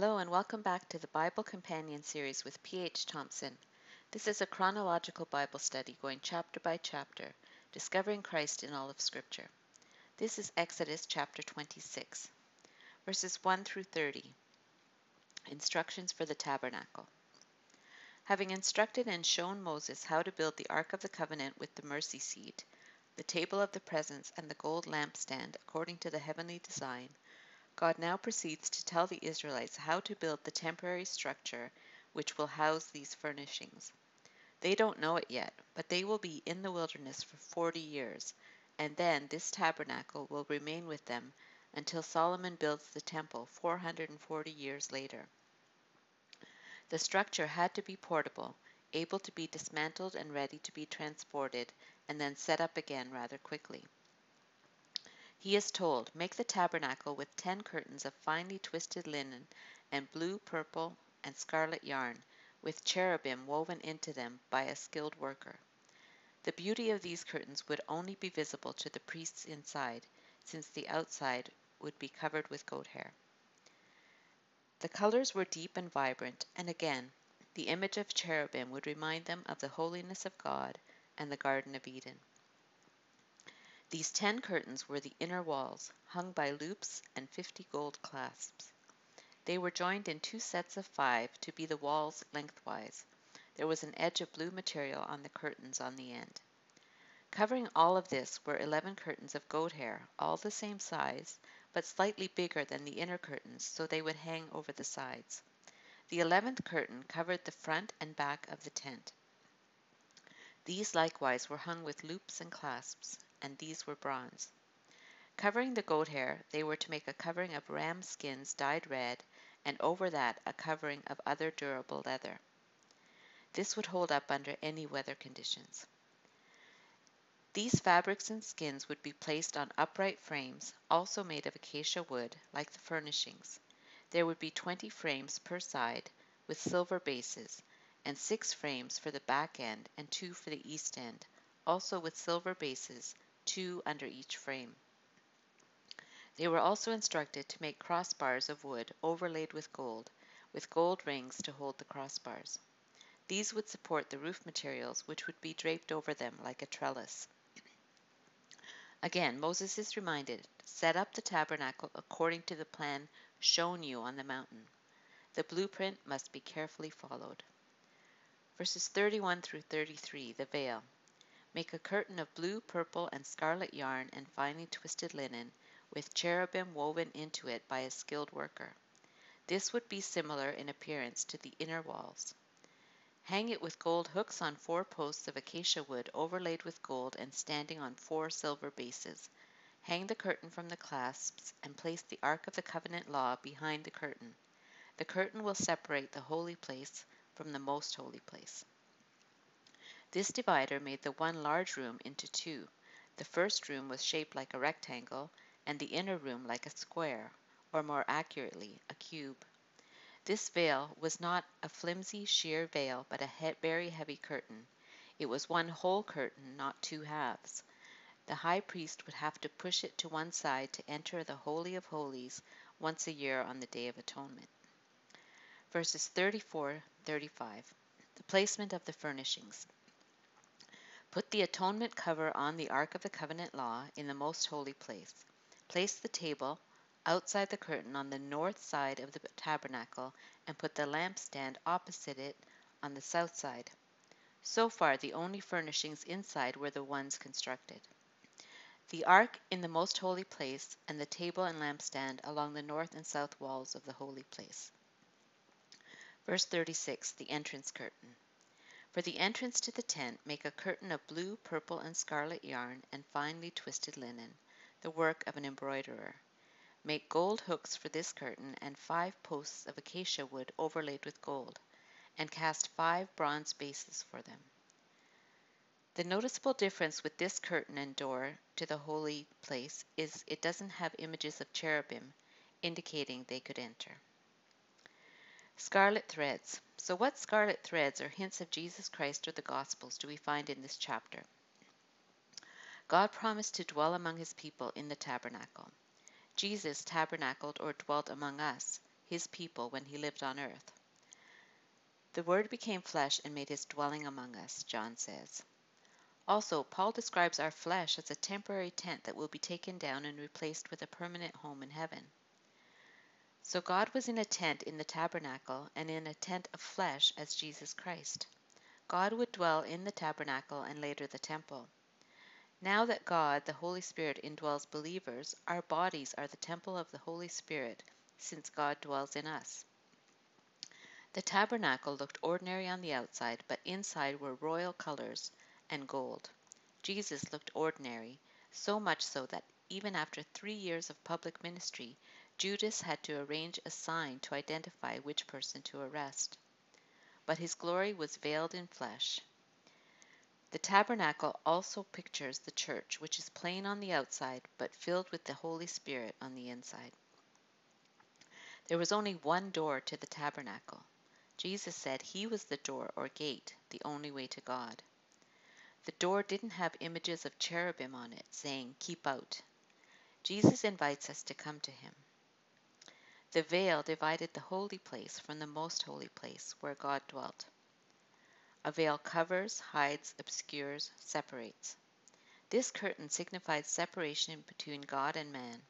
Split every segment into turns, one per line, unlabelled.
Hello, and welcome back to the Bible Companion series with P.H. Thompson. This is a chronological Bible study going chapter by chapter, discovering Christ in all of Scripture. This is Exodus chapter 26, verses 1 through 30. Instructions for the tabernacle. Having instructed and shown Moses how to build the Ark of the Covenant with the mercy seat, the table of the presence, and the gold lampstand according to the heavenly design, God now proceeds to tell the Israelites how to build the temporary structure which will house these furnishings. They don't know it yet, but they will be in the wilderness for forty years, and then this tabernacle will remain with them until Solomon builds the temple 440 years later. The structure had to be portable, able to be dismantled and ready to be transported, and then set up again rather quickly. He is told, Make the tabernacle with ten curtains of finely twisted linen and blue, purple, and scarlet yarn, with cherubim woven into them by a skilled worker. The beauty of these curtains would only be visible to the priests inside, since the outside would be covered with goat hair. The colors were deep and vibrant, and again, the image of cherubim would remind them of the holiness of God and the Garden of Eden. These ten curtains were the inner walls, hung by loops and fifty gold clasps. They were joined in two sets of five to be the walls lengthwise. There was an edge of blue material on the curtains on the end. Covering all of this were eleven curtains of goat hair, all the same size, but slightly bigger than the inner curtains, so they would hang over the sides. The eleventh curtain covered the front and back of the tent. These likewise were hung with loops and clasps, and these were bronze. Covering the goat hair, they were to make a covering of ram skins dyed red, and over that a covering of other durable leather. This would hold up under any weather conditions. These fabrics and skins would be placed on upright frames, also made of acacia wood, like the furnishings. There would be twenty frames per side, with silver bases, and six frames for the back end and two for the east end, also with silver bases, two under each frame. They were also instructed to make crossbars of wood overlaid with gold, with gold rings to hold the crossbars. These would support the roof materials, which would be draped over them like a trellis. Again, Moses is reminded set up the tabernacle according to the plan shown you on the mountain. The blueprint must be carefully followed. Verses 31 through 33, the veil. Make a curtain of blue, purple, and scarlet yarn and finely twisted linen, with cherubim woven into it by a skilled worker. This would be similar in appearance to the inner walls. Hang it with gold hooks on four posts of acacia wood overlaid with gold and standing on four silver bases. Hang the curtain from the clasps and place the Ark of the Covenant law behind the curtain. The curtain will separate the holy place from the most holy place. This divider made the one large room into two. The first room was shaped like a rectangle, and the inner room like a square, or more accurately, a cube. This veil was not a flimsy, sheer veil, but a he- very heavy curtain. It was one whole curtain, not two halves. The high priest would have to push it to one side to enter the Holy of Holies once a year on the Day of Atonement. Verses 34 35. The placement of the furnishings. Put the atonement cover on the Ark of the Covenant law in the most holy place. Place the table outside the curtain on the north side of the tabernacle and put the lampstand opposite it on the south side. So far, the only furnishings inside were the ones constructed. The ark in the most holy place, and the table and lampstand along the north and south walls of the holy place. Verse 36 The entrance curtain. For the entrance to the tent, make a curtain of blue, purple, and scarlet yarn and finely twisted linen, the work of an embroiderer. Make gold hooks for this curtain and five posts of acacia wood overlaid with gold, and cast five bronze bases for them. The noticeable difference with this curtain and door to the holy place is it doesn't have images of cherubim, indicating they could enter. Scarlet threads. So, what scarlet threads or hints of Jesus Christ or the Gospels do we find in this chapter? God promised to dwell among his people in the tabernacle. Jesus tabernacled or dwelt among us. his people, when he lived on earth. The Word became flesh and made his dwelling among us, John says. Also, Paul describes our flesh as a temporary tent that will be taken down and replaced with a permanent home in heaven. So God was in a tent in the tabernacle and in a tent of flesh as Jesus Christ. God would dwell in the tabernacle and later the temple. Now that God, the Holy Spirit, indwells believers, our bodies are the temple of the Holy Spirit, since God dwells in us. The tabernacle looked ordinary on the outside, but inside were royal colors and gold. Jesus looked ordinary, so much so that even after three years of public ministry, Judas had to arrange a sign to identify which person to arrest. But his glory was veiled in flesh. The tabernacle also pictures the church, which is plain on the outside, but filled with the Holy Spirit on the inside. There was only one door to the tabernacle. Jesus said he was the door or gate, the only way to God. The door didn't have images of cherubim on it saying, Keep out. Jesus invites us to come to him. The veil divided the holy place from the most holy place where God dwelt. A veil covers, hides, obscures, separates. This curtain signifies separation between God and man.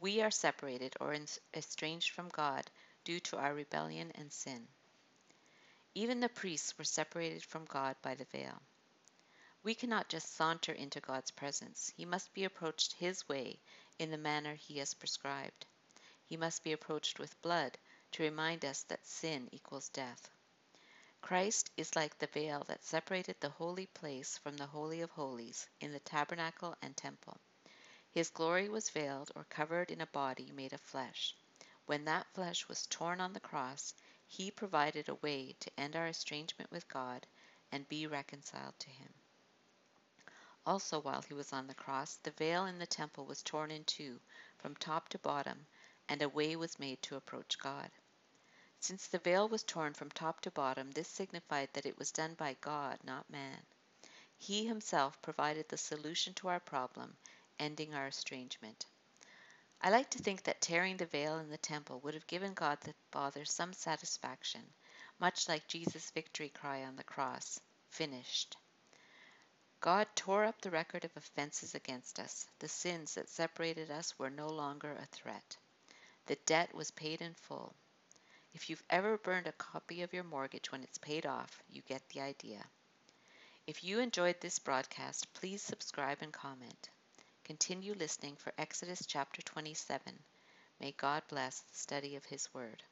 We are separated or estranged from God due to our rebellion and sin. Even the priests were separated from God by the veil. We cannot just saunter into God's presence. He must be approached His way in the manner He has prescribed. He must be approached with blood to remind us that sin equals death. Christ is like the veil that separated the holy place from the Holy of Holies in the tabernacle and temple. His glory was veiled or covered in a body made of flesh. When that flesh was torn on the cross, He provided a way to end our estrangement with God and be reconciled to Him. Also, while he was on the cross, the veil in the temple was torn in two, from top to bottom, and a way was made to approach God. Since the veil was torn from top to bottom, this signified that it was done by God, not man. He himself provided the solution to our problem, ending our estrangement. I like to think that tearing the veil in the temple would have given God the Father some satisfaction, much like Jesus' victory cry on the cross finished. God tore up the record of offenses against us. The sins that separated us were no longer a threat. The debt was paid in full. If you've ever burned a copy of your mortgage when it's paid off, you get the idea. If you enjoyed this broadcast, please subscribe and comment. Continue listening for Exodus chapter 27. May God bless the study of His Word.